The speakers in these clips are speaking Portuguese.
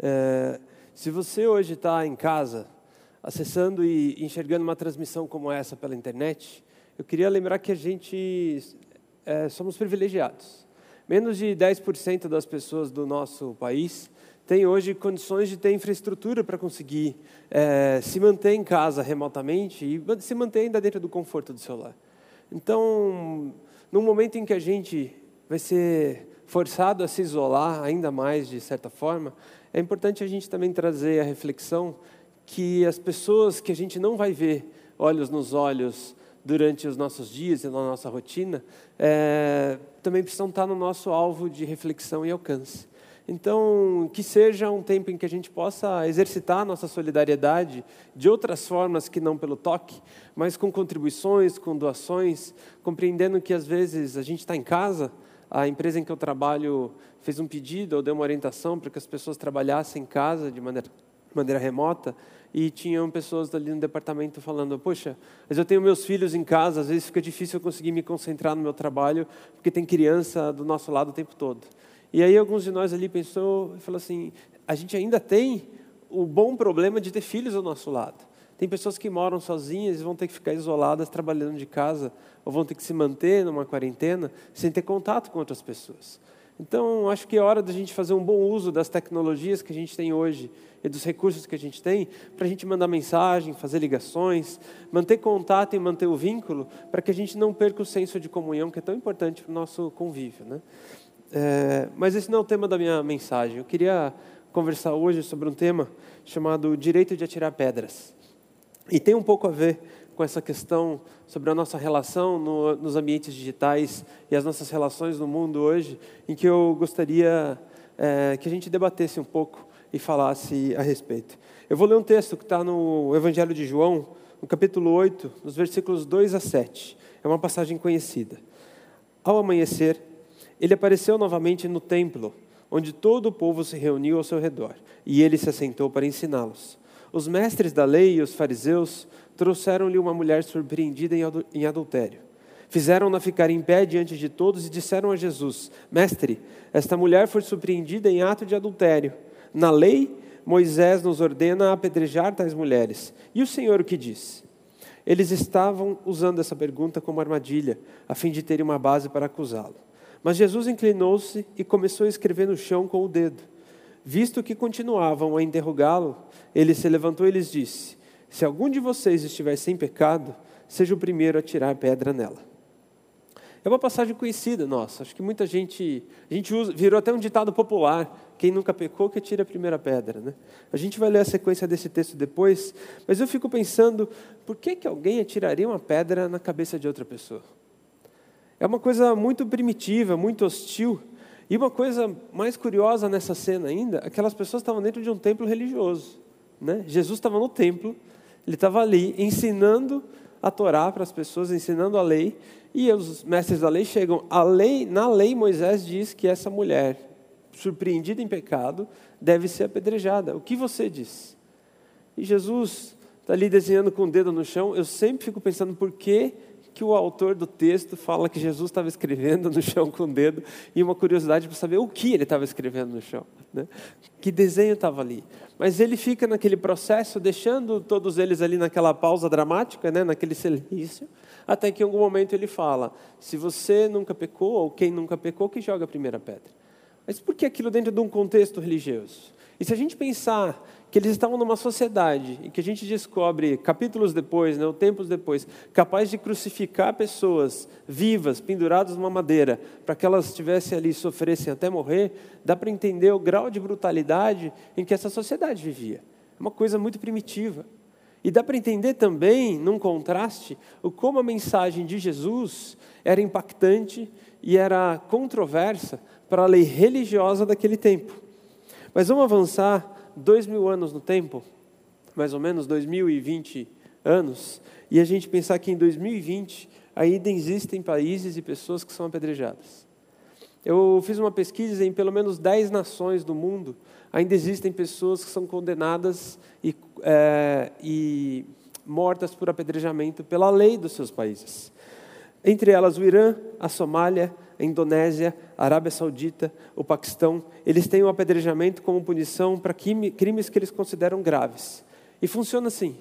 É, se você hoje está em casa, acessando e enxergando uma transmissão como essa pela internet, eu queria lembrar que a gente é, somos privilegiados. Menos de 10% das pessoas do nosso país têm hoje condições de ter infraestrutura para conseguir é, se manter em casa remotamente e se manter ainda dentro do conforto do celular. Então, no momento em que a gente vai ser forçado a se isolar ainda mais, de certa forma, é importante a gente também trazer a reflexão que as pessoas que a gente não vai ver olhos nos olhos durante os nossos dias e na nossa rotina, é, também precisam estar no nosso alvo de reflexão e alcance. Então, que seja um tempo em que a gente possa exercitar nossa solidariedade de outras formas que não pelo toque, mas com contribuições, com doações, compreendendo que às vezes a gente está em casa, a empresa em que eu trabalho fez um pedido ou deu uma orientação para que as pessoas trabalhassem em casa de maneira, maneira remota e tinham pessoas ali no departamento falando: Poxa, mas eu tenho meus filhos em casa, às vezes fica difícil eu conseguir me concentrar no meu trabalho porque tem criança do nosso lado o tempo todo. E aí alguns de nós ali pensou e falou assim: a gente ainda tem o bom problema de ter filhos ao nosso lado. Tem pessoas que moram sozinhas e vão ter que ficar isoladas trabalhando de casa, ou vão ter que se manter numa quarentena sem ter contato com outras pessoas. Então, acho que é hora da gente fazer um bom uso das tecnologias que a gente tem hoje e dos recursos que a gente tem para a gente mandar mensagem, fazer ligações, manter contato e manter o vínculo, para que a gente não perca o senso de comunhão que é tão importante para o nosso convívio. Né? É, mas esse não é o tema da minha mensagem. Eu queria conversar hoje sobre um tema chamado direito de atirar pedras. E tem um pouco a ver com essa questão sobre a nossa relação no, nos ambientes digitais e as nossas relações no mundo hoje, em que eu gostaria é, que a gente debatesse um pouco e falasse a respeito. Eu vou ler um texto que está no Evangelho de João, no capítulo 8, nos versículos 2 a 7. É uma passagem conhecida. Ao amanhecer, ele apareceu novamente no templo, onde todo o povo se reuniu ao seu redor, e ele se assentou para ensiná-los. Os mestres da lei e os fariseus trouxeram-lhe uma mulher surpreendida em adultério. Fizeram-na ficar em pé diante de todos e disseram a Jesus: Mestre, esta mulher foi surpreendida em ato de adultério. Na lei, Moisés nos ordena apedrejar tais mulheres. E o Senhor o que diz? Eles estavam usando essa pergunta como armadilha, a fim de terem uma base para acusá-lo. Mas Jesus inclinou-se e começou a escrever no chão com o dedo. Visto que continuavam a interrogá-lo, ele se levantou e lhes disse: Se algum de vocês estiver sem pecado, seja o primeiro a tirar pedra nela. É uma passagem conhecida nossa. Acho que muita gente, a gente usa, virou até um ditado popular. Quem nunca pecou que tira a primeira pedra, né? A gente vai ler a sequência desse texto depois, mas eu fico pensando, por que que alguém atiraria uma pedra na cabeça de outra pessoa? É uma coisa muito primitiva, muito hostil. E uma coisa mais curiosa nessa cena ainda, aquelas pessoas estavam dentro de um templo religioso. Né? Jesus estava no templo, ele estava ali ensinando a Torá para as pessoas, ensinando a lei, e os mestres da lei chegam. A lei, na lei, Moisés diz que essa mulher, surpreendida em pecado, deve ser apedrejada. O que você diz? E Jesus está ali desenhando com o dedo no chão. Eu sempre fico pensando por que que o autor do texto fala que Jesus estava escrevendo no chão com o dedo e uma curiosidade para saber o que ele estava escrevendo no chão, né? que desenho estava ali. Mas ele fica naquele processo, deixando todos eles ali naquela pausa dramática, né? naquele silêncio, até que em algum momento ele fala: se você nunca pecou, ou quem nunca pecou, que joga a primeira pedra. Mas por que aquilo dentro de um contexto religioso? E se a gente pensar que eles estavam numa sociedade e que a gente descobre capítulos depois, né, tempos depois, capaz de crucificar pessoas vivas, penduradas numa madeira, para que elas estivessem ali e sofressem até morrer, dá para entender o grau de brutalidade em que essa sociedade vivia. É uma coisa muito primitiva. E dá para entender também, num contraste, o como a mensagem de Jesus era impactante e era controversa para a lei religiosa daquele tempo. Mas vamos avançar dois mil anos no tempo, mais ou menos dois mil e vinte anos, e a gente pensar que em 2020 ainda existem países e pessoas que são apedrejadas. Eu fiz uma pesquisa em pelo menos dez nações do mundo, ainda existem pessoas que são condenadas e, é, e mortas por apedrejamento pela lei dos seus países. Entre elas o Irã, a Somália, a Indonésia, a Arábia Saudita, o Paquistão, eles têm o apedrejamento como punição para crimes que eles consideram graves. E funciona assim: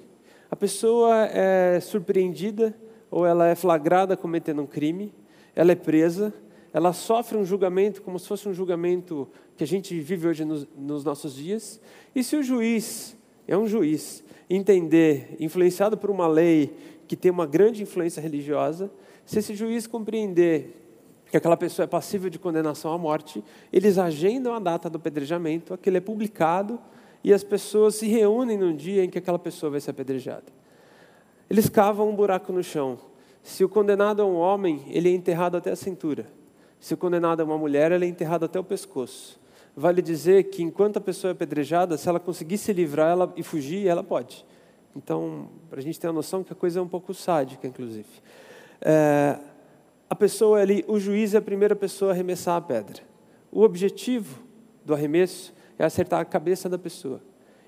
a pessoa é surpreendida ou ela é flagrada cometendo um crime, ela é presa, ela sofre um julgamento como se fosse um julgamento que a gente vive hoje nos, nos nossos dias, e se o juiz é um juiz entender, influenciado por uma lei que tem uma grande influência religiosa, se esse juiz compreender que aquela pessoa é passível de condenação à morte, eles agendam a data do apedrejamento, aquele é publicado e as pessoas se reúnem no dia em que aquela pessoa vai ser apedrejada. Eles cavam um buraco no chão. Se o condenado é um homem, ele é enterrado até a cintura. Se o condenado é uma mulher, ele é enterrado até o pescoço. Vale dizer que enquanto a pessoa é apedrejada, se ela conseguir se livrar ela, e fugir, ela pode. Então, para a gente ter a noção que a coisa é um pouco sádica, inclusive. É, a pessoa ali, o juiz é a primeira pessoa a arremessar a pedra. O objetivo do arremesso é acertar a cabeça da pessoa.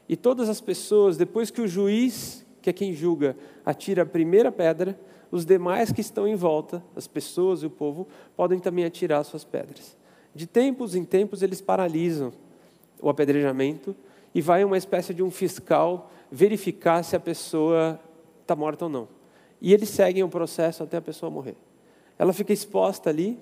E todas as pessoas, depois que o juiz, que é quem julga, atira a primeira pedra, os demais que estão em volta, as pessoas e o povo, podem também atirar suas pedras. De tempos em tempos, eles paralisam o apedrejamento e vai uma espécie de um fiscal verificar se a pessoa está morta ou não. E eles seguem o processo até a pessoa morrer. Ela fica exposta ali,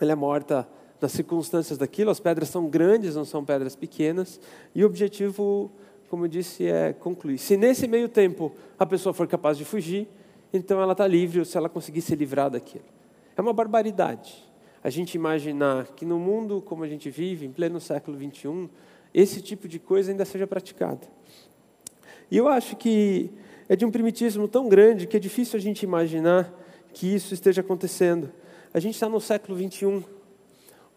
ela é morta nas circunstâncias daquilo, as pedras são grandes, não são pedras pequenas, e o objetivo, como eu disse, é concluir. Se nesse meio tempo a pessoa for capaz de fugir, então ela está livre, se ela conseguir se livrar daquilo. É uma barbaridade a gente imaginar que no mundo como a gente vive, em pleno século XXI, esse tipo de coisa ainda seja praticada. E eu acho que é de um primitismo tão grande que é difícil a gente imaginar que isso esteja acontecendo. A gente está no século XXI.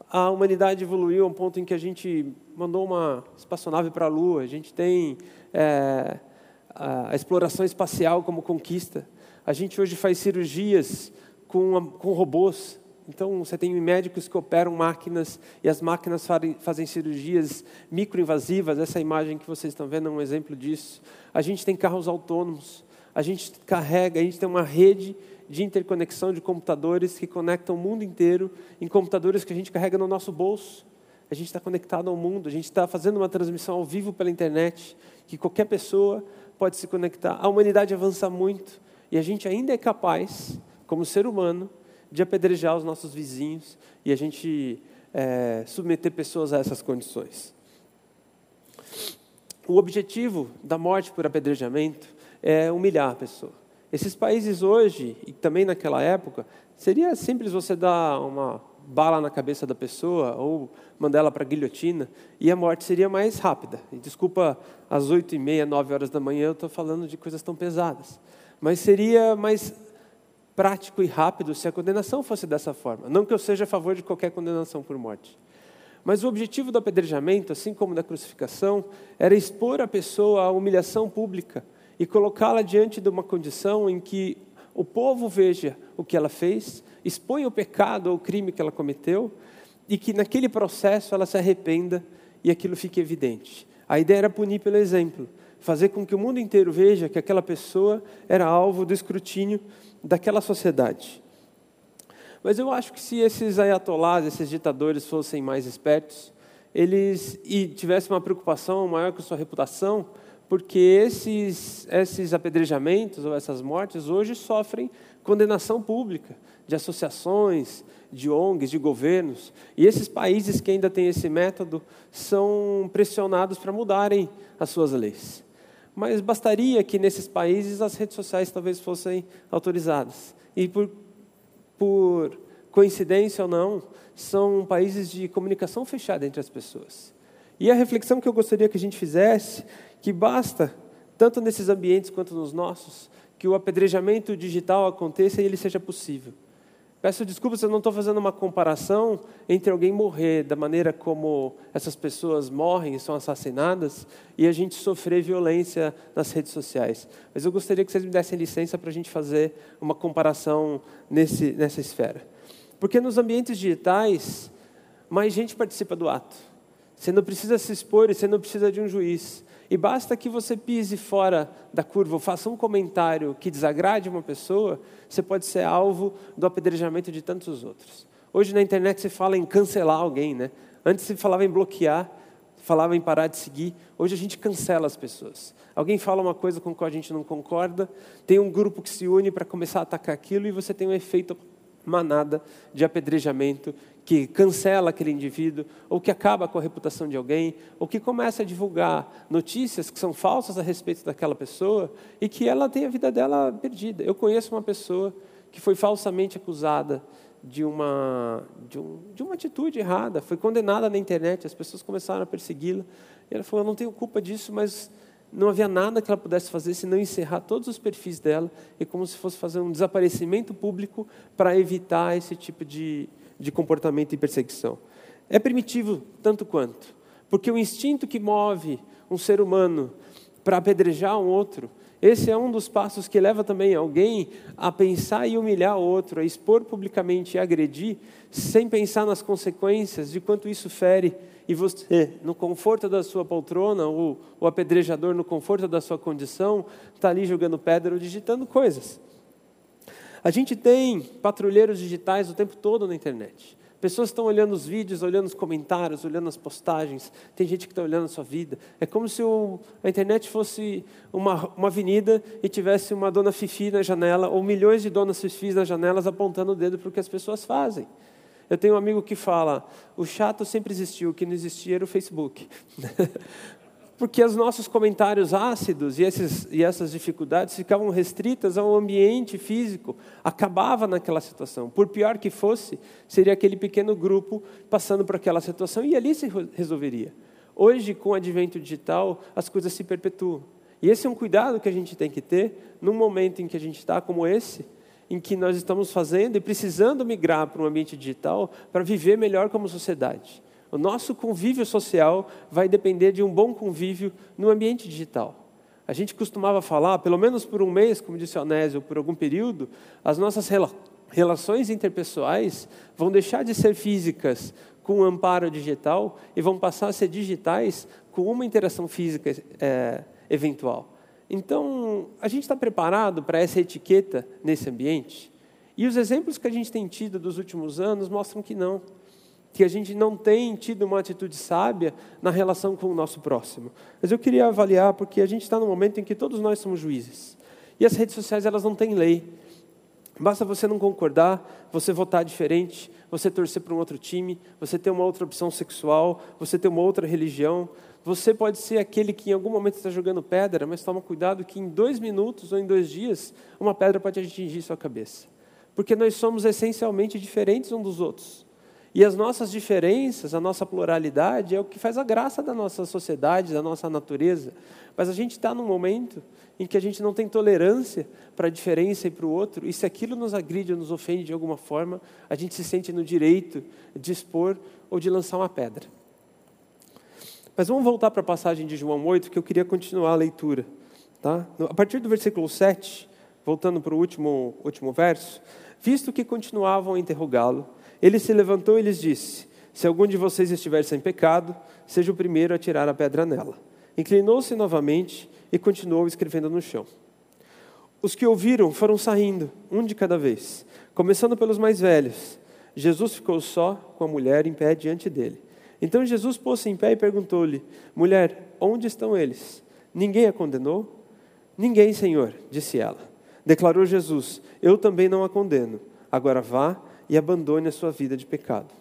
A humanidade evoluiu a um ponto em que a gente mandou uma espaçonave para a Lua, a gente tem é, a exploração espacial como conquista. A gente hoje faz cirurgias com, com robôs. Então, você tem médicos que operam máquinas e as máquinas fazem cirurgias microinvasivas. Essa imagem que vocês estão vendo é um exemplo disso. A gente tem carros autônomos. A gente carrega, a gente tem uma rede de interconexão de computadores que conectam o mundo inteiro em computadores que a gente carrega no nosso bolso. A gente está conectado ao mundo, a gente está fazendo uma transmissão ao vivo pela internet, que qualquer pessoa pode se conectar. A humanidade avança muito e a gente ainda é capaz, como ser humano, de apedrejar os nossos vizinhos e a gente é, submeter pessoas a essas condições. O objetivo da morte por apedrejamento é humilhar a pessoa. Esses países hoje, e também naquela época, seria simples você dar uma bala na cabeça da pessoa ou mandar ela para a guilhotina e a morte seria mais rápida. E desculpa, às oito e meia, nove horas da manhã eu estou falando de coisas tão pesadas. Mas seria mais prático e rápido se a condenação fosse dessa forma. Não que eu seja a favor de qualquer condenação por morte. Mas o objetivo do apedrejamento, assim como da crucificação, era expor a pessoa à humilhação pública e colocá-la diante de uma condição em que o povo veja o que ela fez, exponha o pecado ou o crime que ela cometeu e que naquele processo ela se arrependa e aquilo fique evidente. A ideia era punir pelo exemplo, fazer com que o mundo inteiro veja que aquela pessoa era alvo do escrutínio daquela sociedade. Mas eu acho que se esses ayatolás, esses ditadores fossem mais espertos, eles e tivessem uma preocupação maior com sua reputação, porque esses, esses apedrejamentos ou essas mortes hoje sofrem condenação pública de associações, de ONGs, de governos. E esses países que ainda têm esse método são pressionados para mudarem as suas leis. Mas bastaria que nesses países as redes sociais talvez fossem autorizadas. E por, por coincidência ou não, são países de comunicação fechada entre as pessoas. E a reflexão que eu gostaria que a gente fizesse, que basta, tanto nesses ambientes quanto nos nossos, que o apedrejamento digital aconteça e ele seja possível. Peço desculpas eu não estou fazendo uma comparação entre alguém morrer da maneira como essas pessoas morrem e são assassinadas e a gente sofrer violência nas redes sociais. Mas eu gostaria que vocês me dessem licença para a gente fazer uma comparação nesse, nessa esfera. Porque nos ambientes digitais, mais gente participa do ato. Você não precisa se expor e você não precisa de um juiz. E basta que você pise fora da curva ou faça um comentário que desagrade uma pessoa, você pode ser alvo do apedrejamento de tantos outros. Hoje na internet se fala em cancelar alguém, né? Antes se falava em bloquear, falava em parar de seguir. Hoje a gente cancela as pessoas. Alguém fala uma coisa com a qual a gente não concorda, tem um grupo que se une para começar a atacar aquilo e você tem um efeito manada de apedrejamento que cancela aquele indivíduo, ou que acaba com a reputação de alguém, ou que começa a divulgar notícias que são falsas a respeito daquela pessoa e que ela tem a vida dela perdida. Eu conheço uma pessoa que foi falsamente acusada de uma, de, um, de uma atitude errada, foi condenada na internet, as pessoas começaram a persegui-la, e ela falou: Eu não tenho culpa disso, mas não havia nada que ela pudesse fazer senão encerrar todos os perfis dela e como se fosse fazer um desaparecimento público para evitar esse tipo de, de comportamento e perseguição. É primitivo tanto quanto, porque o instinto que move um ser humano para apedrejar um outro, esse é um dos passos que leva também alguém a pensar e humilhar outro, a expor publicamente e agredir, sem pensar nas consequências de quanto isso fere e você, no conforto da sua poltrona, ou o apedrejador, no conforto da sua condição, está ali jogando pedra ou digitando coisas. A gente tem patrulheiros digitais o tempo todo na internet. Pessoas estão olhando os vídeos, olhando os comentários, olhando as postagens. Tem gente que está olhando a sua vida. É como se o, a internet fosse uma, uma avenida e tivesse uma dona Fifi na janela, ou milhões de donas Fifis nas janelas apontando o dedo para o que as pessoas fazem. Eu tenho um amigo que fala: o chato sempre existiu, o que não existia era o Facebook. Porque os nossos comentários ácidos e, esses, e essas dificuldades ficavam restritas ao ambiente físico, acabava naquela situação. Por pior que fosse, seria aquele pequeno grupo passando por aquela situação e ali se resolveria. Hoje, com o advento digital, as coisas se perpetuam. E esse é um cuidado que a gente tem que ter num momento em que a gente está como esse, em que nós estamos fazendo e precisando migrar para um ambiente digital para viver melhor como sociedade. O nosso convívio social vai depender de um bom convívio no ambiente digital. A gente costumava falar, pelo menos por um mês, como disse o Onésio, por algum período, as nossas rela relações interpessoais vão deixar de ser físicas com um amparo digital e vão passar a ser digitais com uma interação física é, eventual. Então, a gente está preparado para essa etiqueta nesse ambiente? E os exemplos que a gente tem tido dos últimos anos mostram que não. Que a gente não tem tido uma atitude sábia na relação com o nosso próximo. Mas eu queria avaliar, porque a gente está num momento em que todos nós somos juízes. E as redes sociais, elas não têm lei. Basta você não concordar, você votar diferente, você torcer para um outro time, você ter uma outra opção sexual, você ter uma outra religião, você pode ser aquele que em algum momento está jogando pedra, mas toma cuidado que em dois minutos ou em dois dias, uma pedra pode atingir sua cabeça. Porque nós somos essencialmente diferentes uns dos outros. E as nossas diferenças, a nossa pluralidade é o que faz a graça da nossa sociedade, da nossa natureza. Mas a gente está num momento em que a gente não tem tolerância para a diferença e para o outro, e se aquilo nos agride ou nos ofende de alguma forma, a gente se sente no direito de expor ou de lançar uma pedra. Mas vamos voltar para a passagem de João 8, que eu queria continuar a leitura. Tá? A partir do versículo 7, voltando para o último, último verso, visto que continuavam a interrogá-lo, ele se levantou e lhes disse: Se algum de vocês estiver sem pecado, seja o primeiro a tirar a pedra nela. Inclinou-se novamente e continuou escrevendo no chão. Os que ouviram foram saindo, um de cada vez, começando pelos mais velhos. Jesus ficou só com a mulher em pé diante dele. Então Jesus pôs-se em pé e perguntou-lhe: Mulher, onde estão eles? Ninguém a condenou? Ninguém, Senhor, disse ela. Declarou Jesus: Eu também não a condeno. Agora vá e abandone a sua vida de pecado.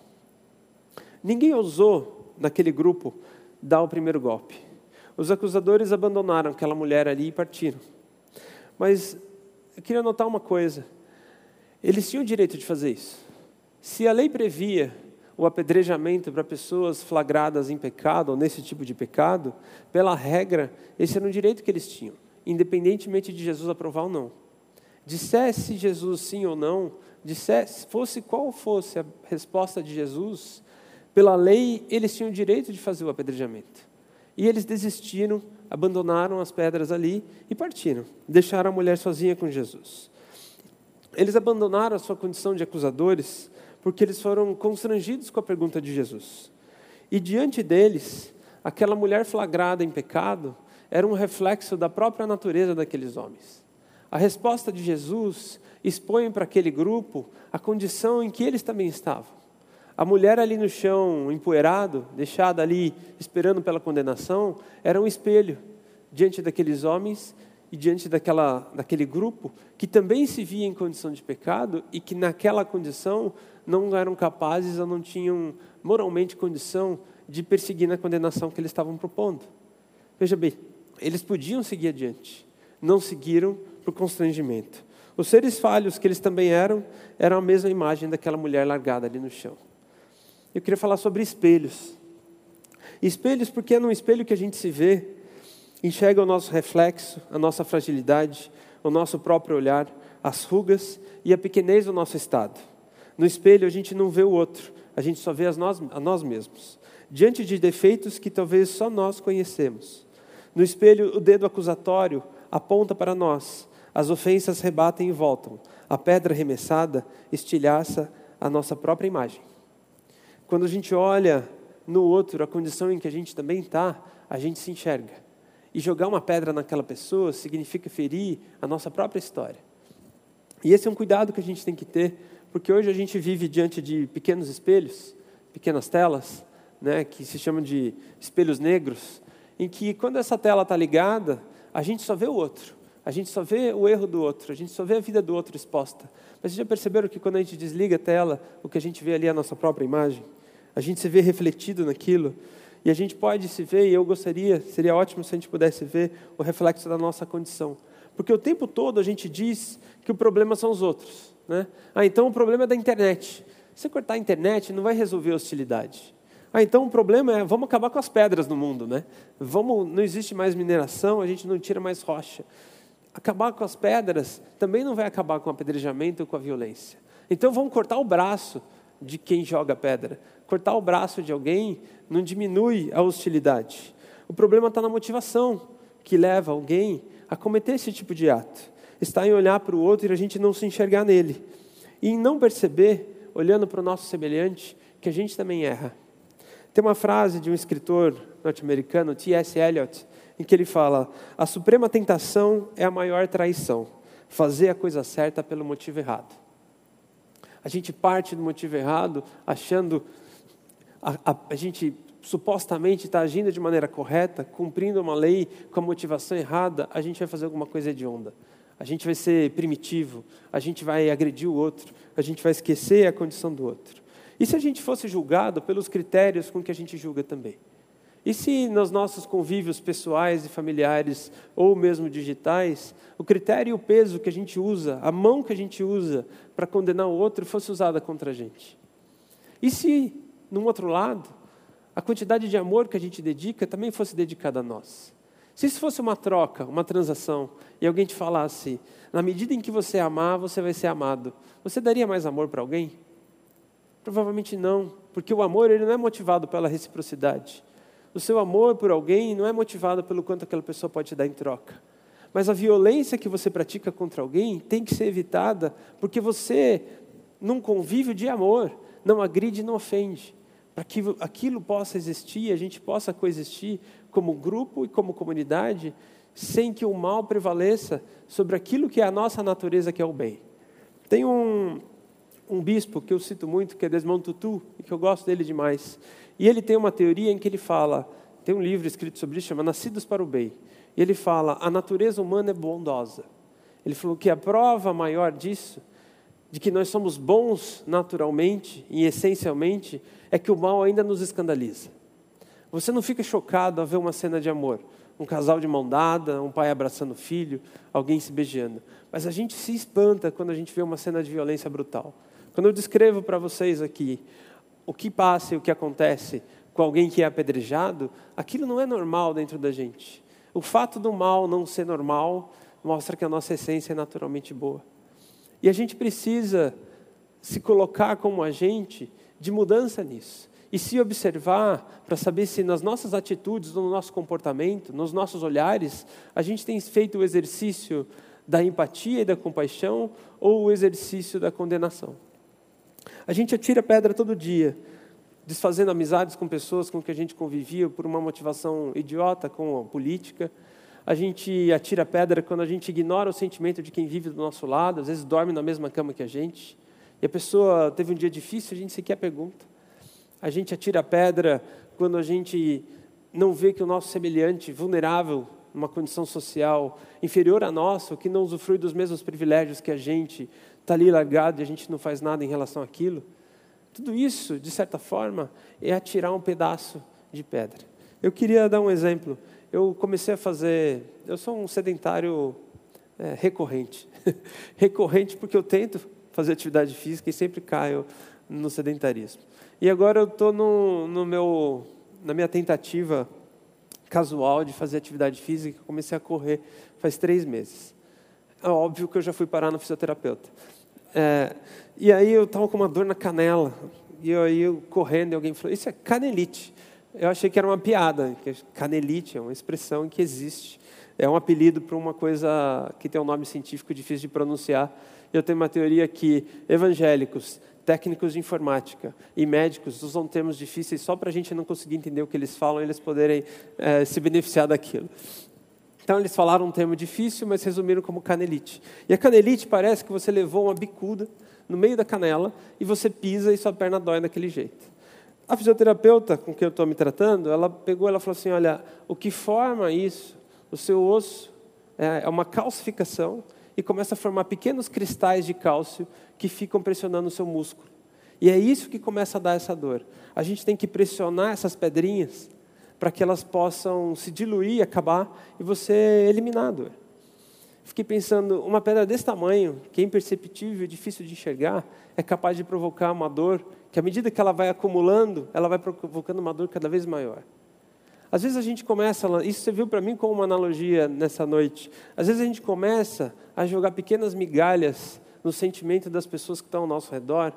Ninguém ousou, naquele grupo, dar o primeiro golpe. Os acusadores abandonaram aquela mulher ali e partiram. Mas eu queria notar uma coisa: eles tinham o direito de fazer isso. Se a lei previa o apedrejamento para pessoas flagradas em pecado ou nesse tipo de pecado, pela regra, esse era um direito que eles tinham, independentemente de Jesus aprovar ou não. Dissesse Jesus sim ou não, dissesse, fosse qual fosse a resposta de Jesus, pela lei eles tinham o direito de fazer o apedrejamento. E eles desistiram, abandonaram as pedras ali e partiram, deixaram a mulher sozinha com Jesus. Eles abandonaram a sua condição de acusadores porque eles foram constrangidos com a pergunta de Jesus. E diante deles, aquela mulher flagrada em pecado era um reflexo da própria natureza daqueles homens. A resposta de Jesus expõe para aquele grupo a condição em que eles também estavam. A mulher ali no chão, empoeirado, deixada ali esperando pela condenação, era um espelho diante daqueles homens e diante daquela, daquele grupo que também se via em condição de pecado e que naquela condição não eram capazes ou não tinham moralmente condição de perseguir na condenação que eles estavam propondo. Veja bem, eles podiam seguir adiante, não seguiram por constrangimento. Os seres falhos que eles também eram, eram a mesma imagem daquela mulher largada ali no chão. Eu queria falar sobre espelhos. Espelhos porque é num espelho que a gente se vê, enxerga o nosso reflexo, a nossa fragilidade, o nosso próprio olhar, as rugas e a pequenez do nosso estado. No espelho a gente não vê o outro, a gente só vê a nós, a nós mesmos, diante de defeitos que talvez só nós conhecemos. No espelho, o dedo acusatório aponta para nós, as ofensas rebatem e voltam, a pedra arremessada estilhaça a nossa própria imagem. Quando a gente olha no outro a condição em que a gente também está, a gente se enxerga. E jogar uma pedra naquela pessoa significa ferir a nossa própria história. E esse é um cuidado que a gente tem que ter porque hoje a gente vive diante de pequenos espelhos, pequenas telas, né, que se chamam de espelhos negros, em que quando essa tela está ligada, a gente só vê o outro, a gente só vê o erro do outro, a gente só vê a vida do outro exposta. Mas vocês já perceberam que quando a gente desliga a tela, o que a gente vê ali é a nossa própria imagem? A gente se vê refletido naquilo. E a gente pode se ver, e eu gostaria, seria ótimo se a gente pudesse ver o reflexo da nossa condição. Porque o tempo todo a gente diz que o problema são os outros. Né? Ah, então o problema é da internet. Se cortar a internet, não vai resolver a hostilidade. Ah, então o problema é, vamos acabar com as pedras no mundo, né? Vamos, não existe mais mineração, a gente não tira mais rocha. Acabar com as pedras também não vai acabar com o apedrejamento ou com a violência. Então vamos cortar o braço de quem joga pedra. Cortar o braço de alguém não diminui a hostilidade. O problema está na motivação que leva alguém a cometer esse tipo de ato está em olhar para o outro e a gente não se enxergar nele. E em não perceber, olhando para o nosso semelhante, que a gente também erra. Tem uma frase de um escritor norte-americano, T.S. Eliot, em que ele fala: A suprema tentação é a maior traição, fazer a coisa certa pelo motivo errado. A gente parte do motivo errado, achando. A, a, a gente supostamente está agindo de maneira correta, cumprindo uma lei com a motivação errada, a gente vai fazer alguma coisa hedionda a gente vai ser primitivo, a gente vai agredir o outro, a gente vai esquecer a condição do outro. E se a gente fosse julgado pelos critérios com que a gente julga também? E se nos nossos convívios pessoais e familiares, ou mesmo digitais, o critério e o peso que a gente usa, a mão que a gente usa para condenar o outro fosse usada contra a gente? E se, num outro lado, a quantidade de amor que a gente dedica também fosse dedicada a nós? Se isso fosse uma troca, uma transação, e alguém te falasse, na medida em que você amar, você vai ser amado, você daria mais amor para alguém? Provavelmente não, porque o amor ele não é motivado pela reciprocidade. O seu amor por alguém não é motivado pelo quanto aquela pessoa pode te dar em troca. Mas a violência que você pratica contra alguém tem que ser evitada, porque você, num convívio de amor, não agride e não ofende. Para que aquilo possa existir, a gente possa coexistir, como grupo e como comunidade, sem que o mal prevaleça sobre aquilo que é a nossa natureza, que é o bem. Tem um, um bispo que eu cito muito, que é Desmond Tutu, e que eu gosto dele demais. E ele tem uma teoria em que ele fala, tem um livro escrito sobre isso, chama Nascidos para o Bem. E ele fala, a natureza humana é bondosa. Ele falou que a prova maior disso, de que nós somos bons naturalmente e essencialmente, é que o mal ainda nos escandaliza. Você não fica chocado a ver uma cena de amor, um casal de mão dada, um pai abraçando o filho, alguém se beijando. Mas a gente se espanta quando a gente vê uma cena de violência brutal. Quando eu descrevo para vocês aqui o que passa e o que acontece com alguém que é apedrejado, aquilo não é normal dentro da gente. O fato do mal não ser normal mostra que a nossa essência é naturalmente boa. E a gente precisa se colocar como agente de mudança nisso e se observar para saber se nas nossas atitudes, no nosso comportamento, nos nossos olhares, a gente tem feito o exercício da empatia e da compaixão ou o exercício da condenação. A gente atira pedra todo dia, desfazendo amizades com pessoas com que a gente convivia por uma motivação idiota com a política. A gente atira pedra quando a gente ignora o sentimento de quem vive do nosso lado, às vezes dorme na mesma cama que a gente. E a pessoa teve um dia difícil, a gente sequer pergunta. A gente atira pedra quando a gente não vê que o nosso semelhante, vulnerável, numa condição social inferior à nossa, que não usufrui dos mesmos privilégios que a gente, está ali largado e a gente não faz nada em relação àquilo. Tudo isso, de certa forma, é atirar um pedaço de pedra. Eu queria dar um exemplo. Eu comecei a fazer. Eu sou um sedentário é, recorrente. recorrente porque eu tento fazer atividade física e sempre caio no sedentarismo. E agora eu estou no, no meu, na minha tentativa casual de fazer atividade física. Comecei a correr faz três meses. É óbvio que eu já fui parar no fisioterapeuta. É, e aí eu estava com uma dor na canela. E aí eu correndo, e alguém falou: Isso é canelite. Eu achei que era uma piada. Que canelite é uma expressão que existe. É um apelido para uma coisa que tem um nome científico difícil de pronunciar. Eu tenho uma teoria que evangélicos técnicos de informática e médicos usam termos difíceis só para a gente não conseguir entender o que eles falam e eles poderem é, se beneficiar daquilo. Então eles falaram um termo difícil, mas resumiram como canelite. E a canelite parece que você levou uma bicuda no meio da canela e você pisa e sua perna dói daquele jeito. A fisioterapeuta com quem eu estou me tratando, ela pegou, ela falou assim, olha, o que forma isso, o seu osso é, é uma calcificação e começa a formar pequenos cristais de cálcio que ficam pressionando o seu músculo. E é isso que começa a dar essa dor. A gente tem que pressionar essas pedrinhas para que elas possam se diluir, acabar e você eliminar a dor. Fiquei pensando, uma pedra desse tamanho, que é imperceptível, difícil de enxergar, é capaz de provocar uma dor que, à medida que ela vai acumulando, ela vai provocando uma dor cada vez maior. Às vezes a gente começa, isso você viu para mim como uma analogia nessa noite. Às vezes a gente começa a jogar pequenas migalhas no sentimento das pessoas que estão ao nosso redor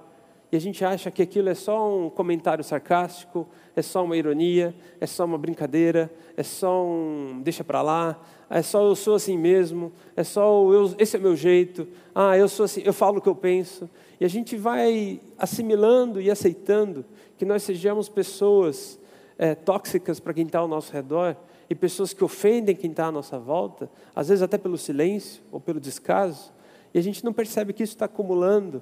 e a gente acha que aquilo é só um comentário sarcástico, é só uma ironia, é só uma brincadeira, é só um deixa para lá, é só eu sou assim mesmo, é só eu, esse é meu jeito, ah, eu sou assim, eu falo o que eu penso. E a gente vai assimilando e aceitando que nós sejamos pessoas é, tóxicas para quem está ao nosso redor e pessoas que ofendem quem está à nossa volta, às vezes até pelo silêncio ou pelo descaso, e a gente não percebe que isso está acumulando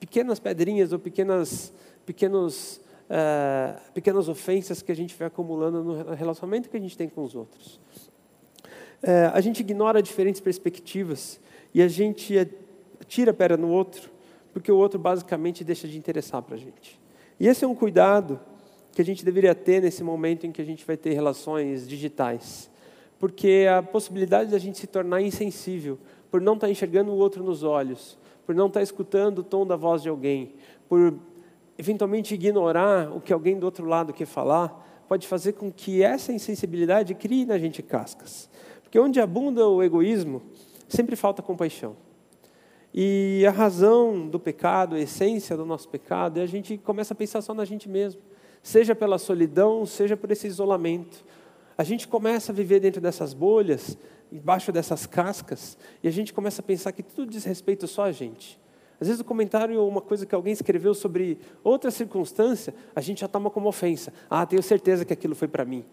pequenas pedrinhas ou pequenas, pequenos, é, pequenas ofensas que a gente vai acumulando no relacionamento que a gente tem com os outros. É, a gente ignora diferentes perspectivas e a gente tira a no outro, porque o outro basicamente deixa de interessar para a gente. E esse é um cuidado que a gente deveria ter nesse momento em que a gente vai ter relações digitais. Porque a possibilidade de a gente se tornar insensível, por não estar enxergando o outro nos olhos, por não estar escutando o tom da voz de alguém, por eventualmente ignorar o que alguém do outro lado quer falar, pode fazer com que essa insensibilidade crie na gente cascas. Porque onde abunda o egoísmo, sempre falta compaixão. E a razão do pecado, a essência do nosso pecado, é a gente começa a pensar só na gente mesmo seja pela solidão, seja por esse isolamento. A gente começa a viver dentro dessas bolhas, embaixo dessas cascas, e a gente começa a pensar que tudo diz respeito só a gente. Às vezes o comentário ou uma coisa que alguém escreveu sobre outra circunstância, a gente já toma como ofensa. Ah, tenho certeza que aquilo foi para mim.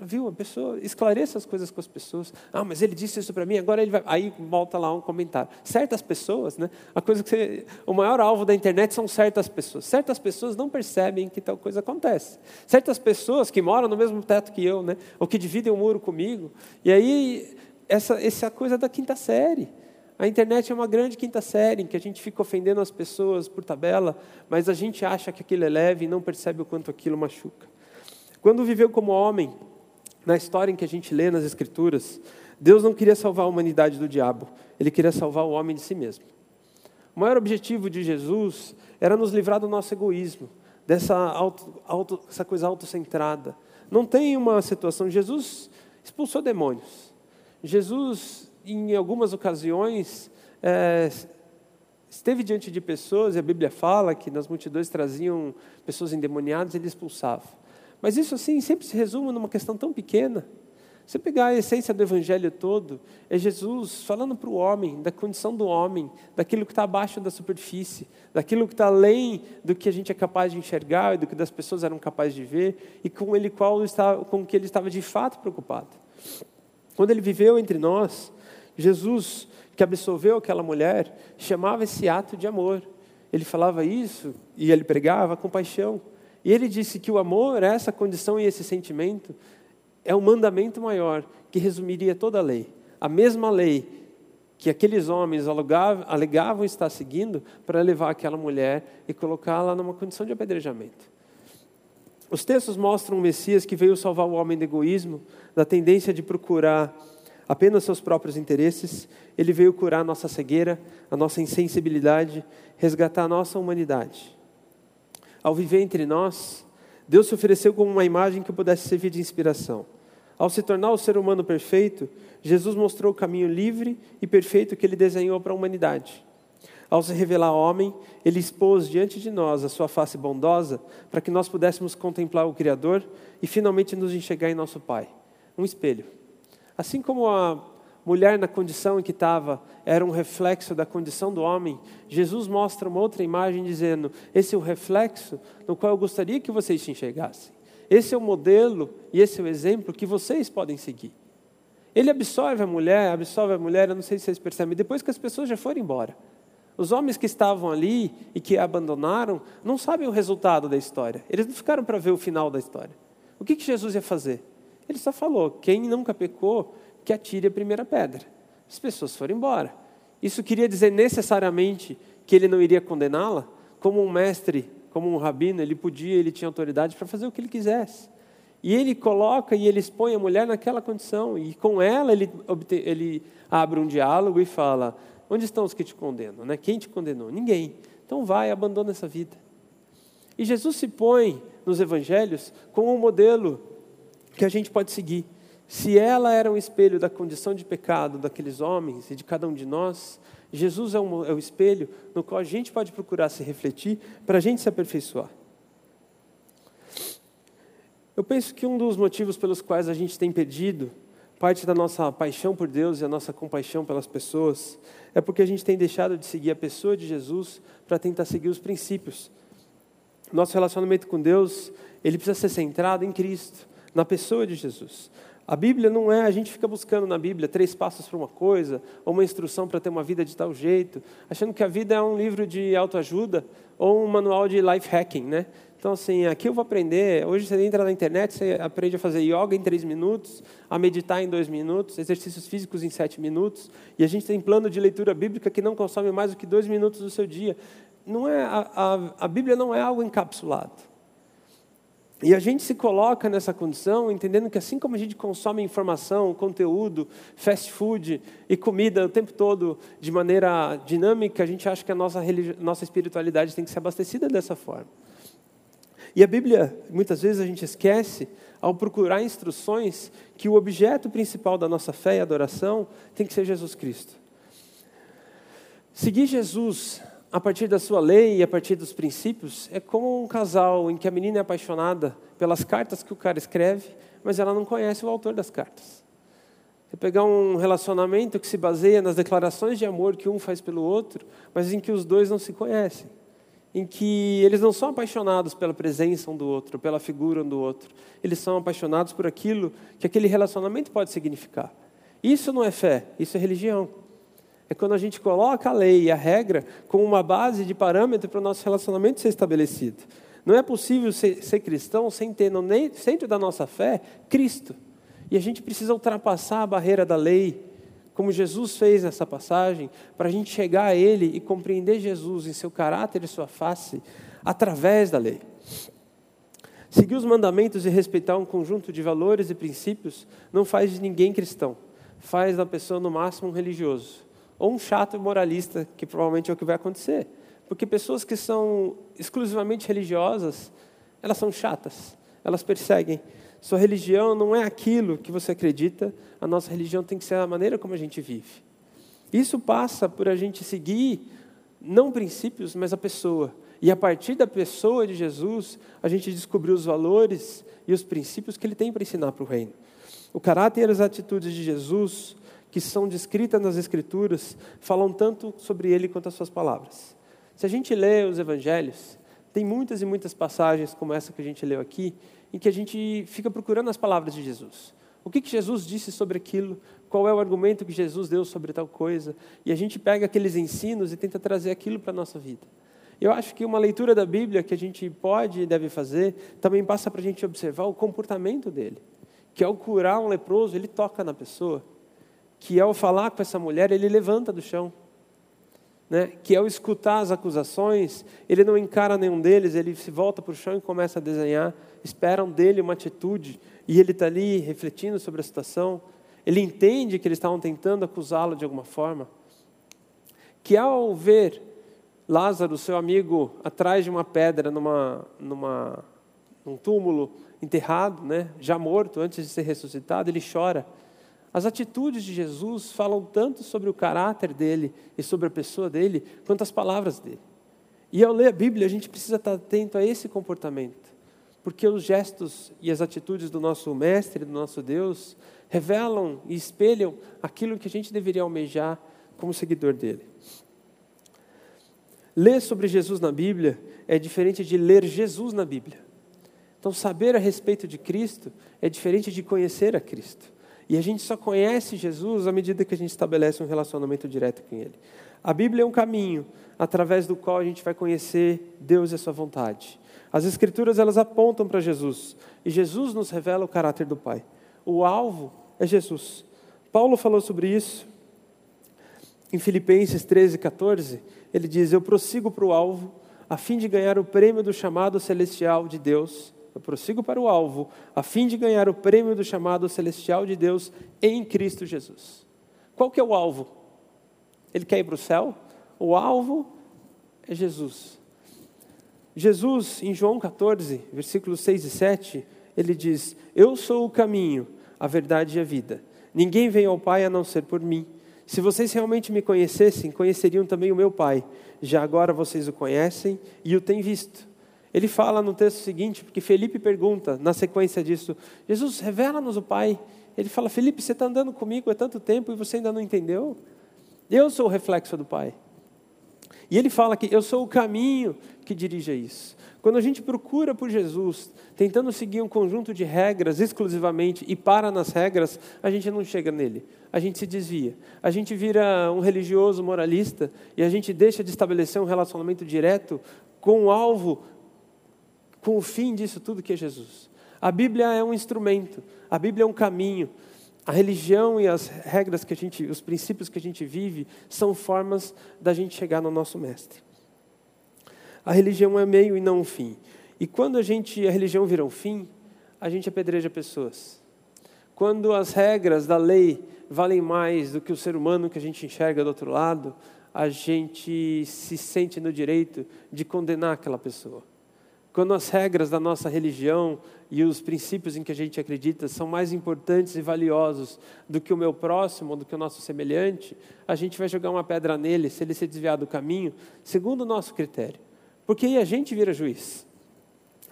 Viu? A pessoa esclareça as coisas com as pessoas. Ah, mas ele disse isso para mim, agora ele vai. Aí volta lá um comentário. Certas pessoas, né? A coisa que você... O maior alvo da internet são certas pessoas. Certas pessoas não percebem que tal coisa acontece. Certas pessoas que moram no mesmo teto que eu, né? Ou que dividem o um muro comigo. E aí, essa, essa coisa da quinta série. A internet é uma grande quinta série em que a gente fica ofendendo as pessoas por tabela, mas a gente acha que aquilo é leve e não percebe o quanto aquilo machuca. Quando viveu como homem, na história em que a gente lê nas Escrituras, Deus não queria salvar a humanidade do diabo, ele queria salvar o homem de si mesmo. O maior objetivo de Jesus era nos livrar do nosso egoísmo, dessa auto, auto, essa coisa autocentrada. Não tem uma situação. Jesus expulsou demônios. Jesus, em algumas ocasiões, é, esteve diante de pessoas, e a Bíblia fala que nas multidões traziam pessoas endemoniadas, ele expulsava. Mas isso assim sempre se resume numa questão tão pequena. Você pegar a essência do evangelho todo, é Jesus falando para o homem, da condição do homem, daquilo que está abaixo da superfície, daquilo que está além do que a gente é capaz de enxergar e do que as pessoas eram capazes de ver, e com ele qual estava, com que ele estava de fato preocupado. Quando ele viveu entre nós, Jesus, que absolveu aquela mulher, chamava esse ato de amor. Ele falava isso e ele pregava com paixão. E ele disse que o amor, essa condição e esse sentimento, é o mandamento maior que resumiria toda a lei. A mesma lei que aqueles homens alegavam estar seguindo para levar aquela mulher e colocá-la numa condição de apedrejamento. Os textos mostram um Messias que veio salvar o homem do egoísmo, da tendência de procurar apenas seus próprios interesses. Ele veio curar a nossa cegueira, a nossa insensibilidade, resgatar a nossa humanidade. Ao viver entre nós, Deus se ofereceu como uma imagem que pudesse servir de inspiração. Ao se tornar o ser humano perfeito, Jesus mostrou o caminho livre e perfeito que ele desenhou para a humanidade. Ao se revelar homem, ele expôs diante de nós a sua face bondosa para que nós pudéssemos contemplar o Criador e finalmente nos enxergar em nosso Pai. Um espelho. Assim como a mulher na condição em que estava era um reflexo da condição do homem, Jesus mostra uma outra imagem dizendo: esse é o reflexo no qual eu gostaria que vocês se enxergassem. Esse é o modelo e esse é o exemplo que vocês podem seguir. Ele absorve a mulher, absorve a mulher, eu não sei se vocês percebem, depois que as pessoas já foram embora. Os homens que estavam ali e que abandonaram não sabem o resultado da história. Eles não ficaram para ver o final da história. O que, que Jesus ia fazer? Ele só falou: quem nunca pecou, que atire a primeira pedra. As pessoas foram embora. Isso queria dizer necessariamente que ele não iria condená-la? Como um mestre, como um rabino, ele podia, ele tinha autoridade para fazer o que ele quisesse. E ele coloca e ele expõe a mulher naquela condição. E com ela ele, ele abre um diálogo e fala: Onde estão os que te condenam? Né? Quem te condenou? Ninguém. Então vai, abandona essa vida. E Jesus se põe nos evangelhos como um modelo que a gente pode seguir. Se ela era um espelho da condição de pecado daqueles homens e de cada um de nós, Jesus é, um, é o espelho no qual a gente pode procurar se refletir para a gente se aperfeiçoar. Eu penso que um dos motivos pelos quais a gente tem pedido parte da nossa paixão por Deus e a nossa compaixão pelas pessoas é porque a gente tem deixado de seguir a pessoa de Jesus para tentar seguir os princípios. Nosso relacionamento com Deus, ele precisa ser centrado em Cristo, na pessoa de Jesus. A Bíblia não é, a gente fica buscando na Bíblia três passos para uma coisa, ou uma instrução para ter uma vida de tal jeito, achando que a vida é um livro de autoajuda ou um manual de life hacking, né? Então, assim, aqui eu vou aprender. Hoje você entra na internet, você aprende a fazer yoga em três minutos, a meditar em dois minutos, exercícios físicos em sete minutos. E a gente tem plano de leitura bíblica que não consome mais do que dois minutos do seu dia. Não é, a, a, a Bíblia não é algo encapsulado. E a gente se coloca nessa condição entendendo que assim como a gente consome informação, conteúdo, fast food e comida o tempo todo de maneira dinâmica, a gente acha que a nossa, nossa espiritualidade tem que ser abastecida dessa forma. E a Bíblia, muitas vezes a gente esquece, ao procurar instruções, que o objeto principal da nossa fé e adoração tem que ser Jesus Cristo. Seguir Jesus a partir da sua lei e a partir dos princípios é como um casal em que a menina é apaixonada pelas cartas que o cara escreve, mas ela não conhece o autor das cartas. Você pegar um relacionamento que se baseia nas declarações de amor que um faz pelo outro, mas em que os dois não se conhecem em que eles não são apaixonados pela presença um do outro, pela figura um do outro. Eles são apaixonados por aquilo que aquele relacionamento pode significar. Isso não é fé, isso é religião. É quando a gente coloca a lei e a regra como uma base de parâmetro para o nosso relacionamento ser estabelecido. Não é possível ser, ser cristão sem ter no centro da nossa fé Cristo. E a gente precisa ultrapassar a barreira da lei, como Jesus fez nessa passagem, para a gente chegar a Ele e compreender Jesus em seu caráter e sua face através da lei. Seguir os mandamentos e respeitar um conjunto de valores e princípios não faz de ninguém cristão, faz da pessoa no máximo um religioso ou um chato moralista, que provavelmente é o que vai acontecer. Porque pessoas que são exclusivamente religiosas, elas são chatas, elas perseguem, sua religião não é aquilo que você acredita, a nossa religião tem que ser a maneira como a gente vive. Isso passa por a gente seguir não princípios, mas a pessoa. E a partir da pessoa de Jesus, a gente descobriu os valores e os princípios que ele tem para ensinar para o reino. O caráter e as atitudes de Jesus, que são descritas nas Escrituras, falam tanto sobre ele quanto as suas palavras. Se a gente lê os evangelhos, tem muitas e muitas passagens como essa que a gente leu aqui, em que a gente fica procurando as palavras de Jesus. O que, que Jesus disse sobre aquilo? Qual é o argumento que Jesus deu sobre tal coisa? E a gente pega aqueles ensinos e tenta trazer aquilo para a nossa vida. Eu acho que uma leitura da Bíblia que a gente pode e deve fazer também passa para a gente observar o comportamento dele. Que ao curar um leproso, ele toca na pessoa. Que ao falar com essa mulher, ele levanta do chão. Né? Que ao escutar as acusações, ele não encara nenhum deles, ele se volta para o chão e começa a desenhar. Esperam dele uma atitude e ele está ali refletindo sobre a situação. Ele entende que eles estavam tentando acusá-lo de alguma forma. Que ao ver Lázaro, seu amigo, atrás de uma pedra, numa, numa, num túmulo, enterrado, né, já morto, antes de ser ressuscitado, ele chora. As atitudes de Jesus falam tanto sobre o caráter dele e sobre a pessoa dele, quanto as palavras dele. E ao ler a Bíblia, a gente precisa estar atento a esse comportamento, porque os gestos e as atitudes do nosso Mestre, do nosso Deus, revelam e espelham aquilo que a gente deveria almejar como seguidor dele. Ler sobre Jesus na Bíblia é diferente de ler Jesus na Bíblia. Então, saber a respeito de Cristo é diferente de conhecer a Cristo. E a gente só conhece Jesus à medida que a gente estabelece um relacionamento direto com Ele. A Bíblia é um caminho através do qual a gente vai conhecer Deus e a Sua vontade. As Escrituras elas apontam para Jesus e Jesus nos revela o caráter do Pai. O alvo é Jesus. Paulo falou sobre isso em Filipenses 13, 14 ele diz: Eu prossigo para o alvo, a fim de ganhar o prêmio do chamado celestial de Deus. Eu prossigo para o alvo, a fim de ganhar o prêmio do chamado celestial de Deus em Cristo Jesus. Qual que é o alvo? Ele quer ir para o céu? O alvo é Jesus. Jesus, em João 14, versículos 6 e 7, ele diz: Eu sou o caminho, a verdade e a vida. Ninguém vem ao Pai a não ser por mim. Se vocês realmente me conhecessem, conheceriam também o meu Pai. Já agora vocês o conhecem e o têm visto. Ele fala no texto seguinte, porque Felipe pergunta, na sequência disso, Jesus, revela-nos o Pai. Ele fala, Felipe, você está andando comigo há tanto tempo e você ainda não entendeu? Eu sou o reflexo do Pai. E ele fala que eu sou o caminho que dirige a isso. Quando a gente procura por Jesus, tentando seguir um conjunto de regras exclusivamente e para nas regras, a gente não chega nele. A gente se desvia. A gente vira um religioso moralista e a gente deixa de estabelecer um relacionamento direto com o alvo, com o fim disso tudo que é Jesus. A Bíblia é um instrumento, a Bíblia é um caminho. A religião e as regras que a gente, os princípios que a gente vive, são formas da gente chegar no nosso mestre. A religião é meio e não um fim. E quando a gente a religião vira um fim, a gente apedreja pessoas. Quando as regras da lei valem mais do que o ser humano que a gente enxerga do outro lado, a gente se sente no direito de condenar aquela pessoa. Quando as regras da nossa religião e os princípios em que a gente acredita são mais importantes e valiosos do que o meu próximo, do que o nosso semelhante, a gente vai jogar uma pedra nele se ele se desviar do caminho, segundo o nosso critério. Porque aí a gente vira juiz.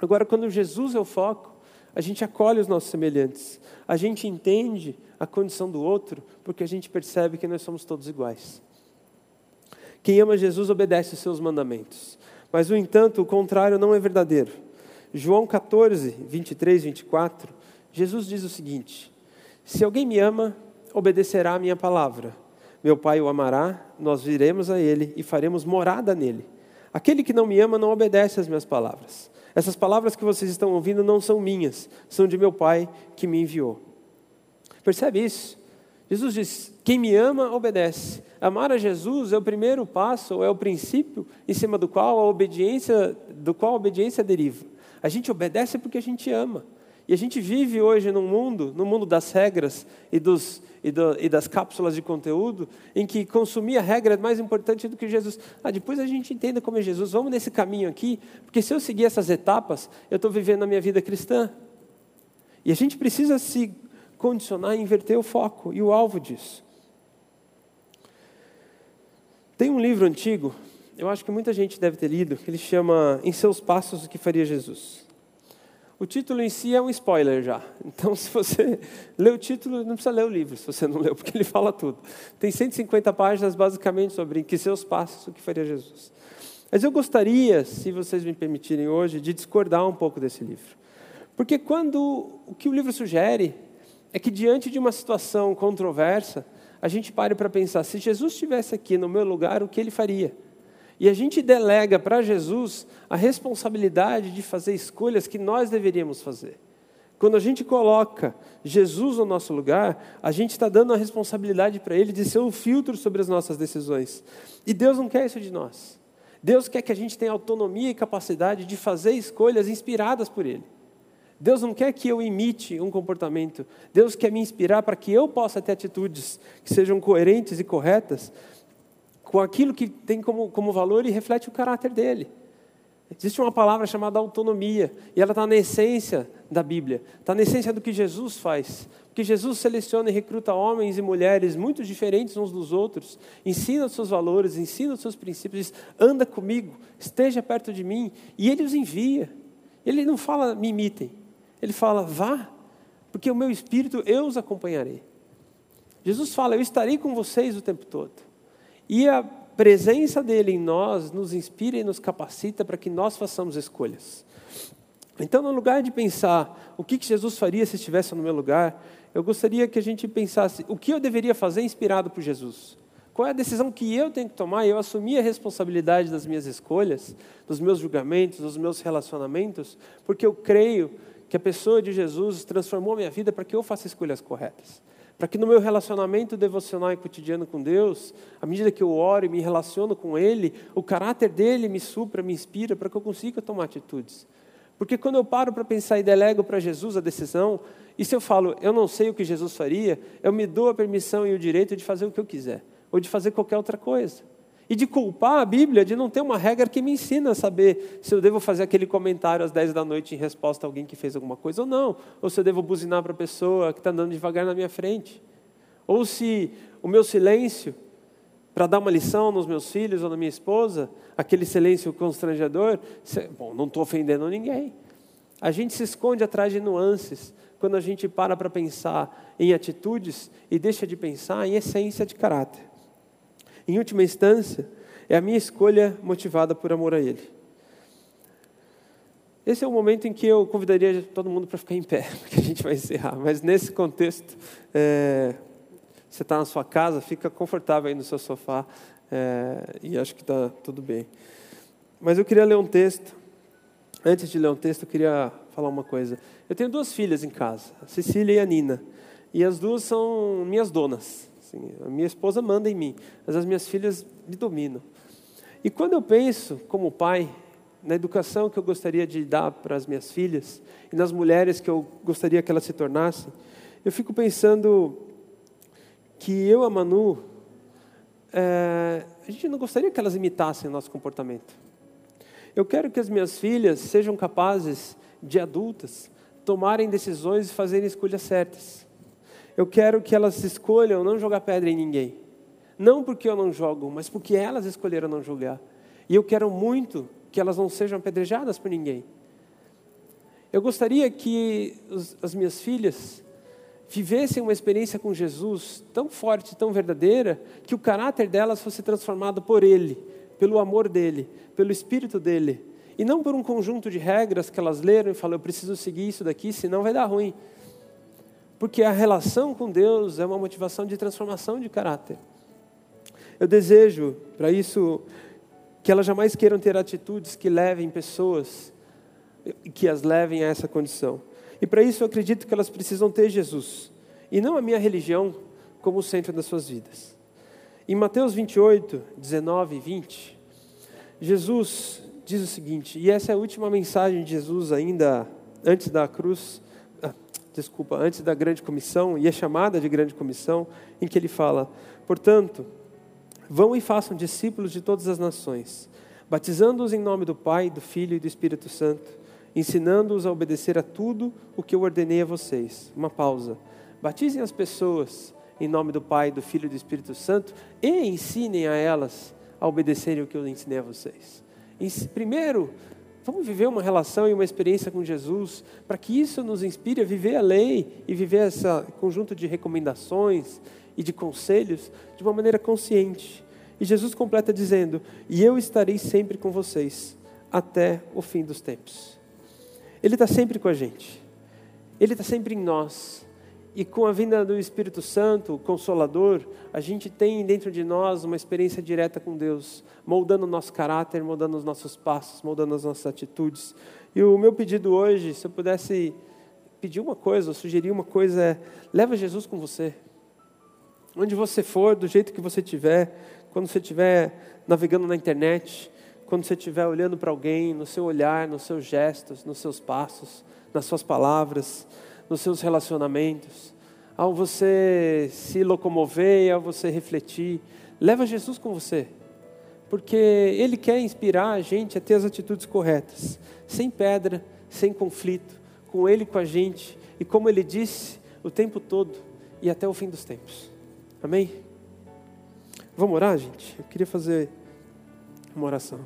Agora, quando Jesus é o foco, a gente acolhe os nossos semelhantes. A gente entende a condição do outro, porque a gente percebe que nós somos todos iguais. Quem ama Jesus obedece os seus mandamentos. Mas, no entanto, o contrário não é verdadeiro. João 14, 23, 24, Jesus diz o seguinte: Se alguém me ama, obedecerá a minha palavra. Meu Pai o amará, nós viremos a ele e faremos morada nele. Aquele que não me ama não obedece às minhas palavras. Essas palavras que vocês estão ouvindo não são minhas, são de meu Pai que me enviou. Percebe isso? Jesus diz: quem me ama, obedece. Amar a Jesus é o primeiro passo, é o princípio em cima do qual a obediência, do qual a obediência deriva. A gente obedece porque a gente ama. E a gente vive hoje num mundo, no mundo das regras e, dos, e, do, e, das cápsulas de conteúdo, em que consumir a regra é mais importante do que Jesus. Ah, depois a gente entenda como é Jesus. Vamos nesse caminho aqui, porque se eu seguir essas etapas, eu estou vivendo a minha vida cristã. E a gente precisa se condicionar e inverter o foco e o alvo disso. Tem um livro antigo, eu acho que muita gente deve ter lido, que ele chama Em Seus Passos o que Faria Jesus. O título em si é um spoiler já. Então, se você lê o título, não precisa ler o livro, se você não leu, porque ele fala tudo. Tem 150 páginas, basicamente, sobre que seus passos, o que faria Jesus. Mas eu gostaria, se vocês me permitirem hoje, de discordar um pouco desse livro. Porque quando o que o livro sugere é que, diante de uma situação controversa, a gente pare para pensar: se Jesus estivesse aqui no meu lugar, o que ele faria? E a gente delega para Jesus a responsabilidade de fazer escolhas que nós deveríamos fazer. Quando a gente coloca Jesus no nosso lugar, a gente está dando a responsabilidade para Ele de ser um filtro sobre as nossas decisões. E Deus não quer isso de nós. Deus quer que a gente tenha autonomia e capacidade de fazer escolhas inspiradas por Ele. Deus não quer que eu imite um comportamento. Deus quer me inspirar para que eu possa ter atitudes que sejam coerentes e corretas com aquilo que tem como, como valor e reflete o caráter dele. Existe uma palavra chamada autonomia, e ela está na essência da Bíblia, está na essência do que Jesus faz. Porque Jesus seleciona e recruta homens e mulheres muito diferentes uns dos outros, ensina os seus valores, ensina os seus princípios, diz, anda comigo, esteja perto de mim, e ele os envia. Ele não fala, me imitem, ele fala, vá, porque o meu espírito eu os acompanharei. Jesus fala, eu estarei com vocês o tempo todo. E a presença dele em nós nos inspira e nos capacita para que nós façamos escolhas. Então, no lugar de pensar o que Jesus faria se estivesse no meu lugar, eu gostaria que a gente pensasse o que eu deveria fazer inspirado por Jesus. Qual é a decisão que eu tenho que tomar? Eu assumir a responsabilidade das minhas escolhas, dos meus julgamentos, dos meus relacionamentos, porque eu creio que a pessoa de Jesus transformou minha vida para que eu faça escolhas corretas para que no meu relacionamento devocional e cotidiano com Deus, à medida que eu oro e me relaciono com Ele, o caráter dele me supra, me inspira para que eu consiga tomar atitudes. Porque quando eu paro para pensar e delego para Jesus a decisão, e se eu falo, eu não sei o que Jesus faria, eu me dou a permissão e o direito de fazer o que eu quiser, ou de fazer qualquer outra coisa. E de culpar a Bíblia de não ter uma regra que me ensina a saber se eu devo fazer aquele comentário às 10 da noite em resposta a alguém que fez alguma coisa ou não. Ou se eu devo buzinar para a pessoa que está andando devagar na minha frente. Ou se o meu silêncio, para dar uma lição nos meus filhos ou na minha esposa, aquele silêncio constrangedor, bom, não estou ofendendo ninguém. A gente se esconde atrás de nuances quando a gente para para pensar em atitudes e deixa de pensar em essência de caráter. Em última instância, é a minha escolha motivada por amor a Ele. Esse é o momento em que eu convidaria todo mundo para ficar em pé, porque a gente vai encerrar. Mas nesse contexto, é, você está na sua casa, fica confortável aí no seu sofá, é, e acho que está tudo bem. Mas eu queria ler um texto. Antes de ler um texto, eu queria falar uma coisa. Eu tenho duas filhas em casa, a Cecília e a Nina, e as duas são minhas donas. Assim, a minha esposa manda em mim, mas as minhas filhas me dominam. E quando eu penso, como pai, na educação que eu gostaria de dar para as minhas filhas e nas mulheres que eu gostaria que elas se tornassem, eu fico pensando que eu, a Manu, é, a gente não gostaria que elas imitassem o nosso comportamento. Eu quero que as minhas filhas sejam capazes de adultas tomarem decisões e fazerem escolhas certas eu quero que elas escolham não jogar pedra em ninguém. Não porque eu não jogo, mas porque elas escolheram não jogar. E eu quero muito que elas não sejam apedrejadas por ninguém. Eu gostaria que os, as minhas filhas vivessem uma experiência com Jesus tão forte, tão verdadeira, que o caráter delas fosse transformado por Ele, pelo amor dEle, pelo Espírito dEle. E não por um conjunto de regras que elas leram e falaram, eu preciso seguir isso daqui, senão vai dar ruim. Porque a relação com Deus é uma motivação de transformação de caráter. Eu desejo, para isso, que elas jamais queiram ter atitudes que levem pessoas, que as levem a essa condição. E para isso eu acredito que elas precisam ter Jesus, e não a minha religião como o centro das suas vidas. Em Mateus 28, 19 e 20, Jesus diz o seguinte, e essa é a última mensagem de Jesus ainda antes da cruz, desculpa, antes da grande comissão, e é chamada de grande comissão, em que ele fala: Portanto, vão e façam discípulos de todas as nações, batizando-os em nome do Pai, do Filho e do Espírito Santo, ensinando-os a obedecer a tudo o que eu ordenei a vocês. Uma pausa. Batizem as pessoas em nome do Pai, do Filho e do Espírito Santo e ensinem a elas a obedecerem o que eu ensinei a vocês. Primeiro, Vamos viver uma relação e uma experiência com Jesus, para que isso nos inspire a viver a lei e viver esse conjunto de recomendações e de conselhos de uma maneira consciente. E Jesus completa dizendo: E eu estarei sempre com vocês, até o fim dos tempos. Ele está sempre com a gente, Ele está sempre em nós. E com a vinda do Espírito Santo, Consolador, a gente tem dentro de nós uma experiência direta com Deus, moldando o nosso caráter, moldando os nossos passos, moldando as nossas atitudes. E o meu pedido hoje, se eu pudesse pedir uma coisa, sugerir uma coisa, é: leva Jesus com você. Onde você for, do jeito que você estiver, quando você estiver navegando na internet, quando você estiver olhando para alguém, no seu olhar, nos seus gestos, nos seus passos, nas suas palavras, nos seus relacionamentos, ao você se locomover, ao você refletir, leva Jesus com você, porque Ele quer inspirar a gente a ter as atitudes corretas, sem pedra, sem conflito, com Ele com a gente e como Ele disse o tempo todo e até o fim dos tempos. Amém? Vamos orar, gente? Eu queria fazer uma oração.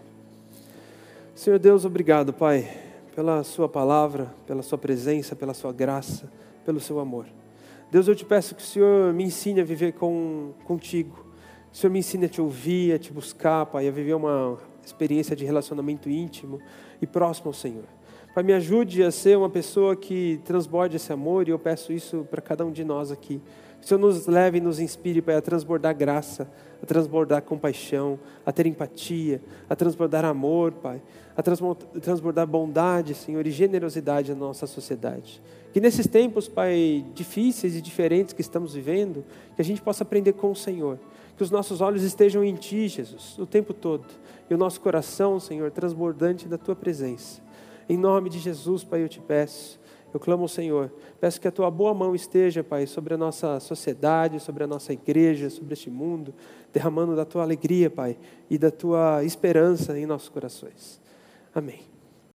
Senhor Deus, obrigado, Pai pela Sua palavra, pela Sua presença, pela Sua graça, pelo Seu amor. Deus, eu te peço que o Senhor me ensine a viver com, contigo. O Senhor me ensine a te ouvir, a te buscar, Pai, a viver uma experiência de relacionamento íntimo e próximo ao Senhor. Pai, me ajude a ser uma pessoa que transborde esse amor e eu peço isso para cada um de nós aqui. O Senhor nos leve e nos inspire, Pai, a transbordar graça, a transbordar compaixão, a ter empatia, a transbordar amor, Pai, a transbordar bondade, Senhor, e generosidade na nossa sociedade. Que nesses tempos, Pai, difíceis e diferentes que estamos vivendo, que a gente possa aprender com o Senhor. Que os nossos olhos estejam em Ti, Jesus, o tempo todo. E o nosso coração, Senhor, transbordante da Tua presença. Em nome de Jesus, Pai, eu te peço. Eu clamo ao Senhor. Peço que a tua boa mão esteja, Pai, sobre a nossa sociedade, sobre a nossa igreja, sobre este mundo, derramando da tua alegria, Pai, e da tua esperança em nossos corações. Amém.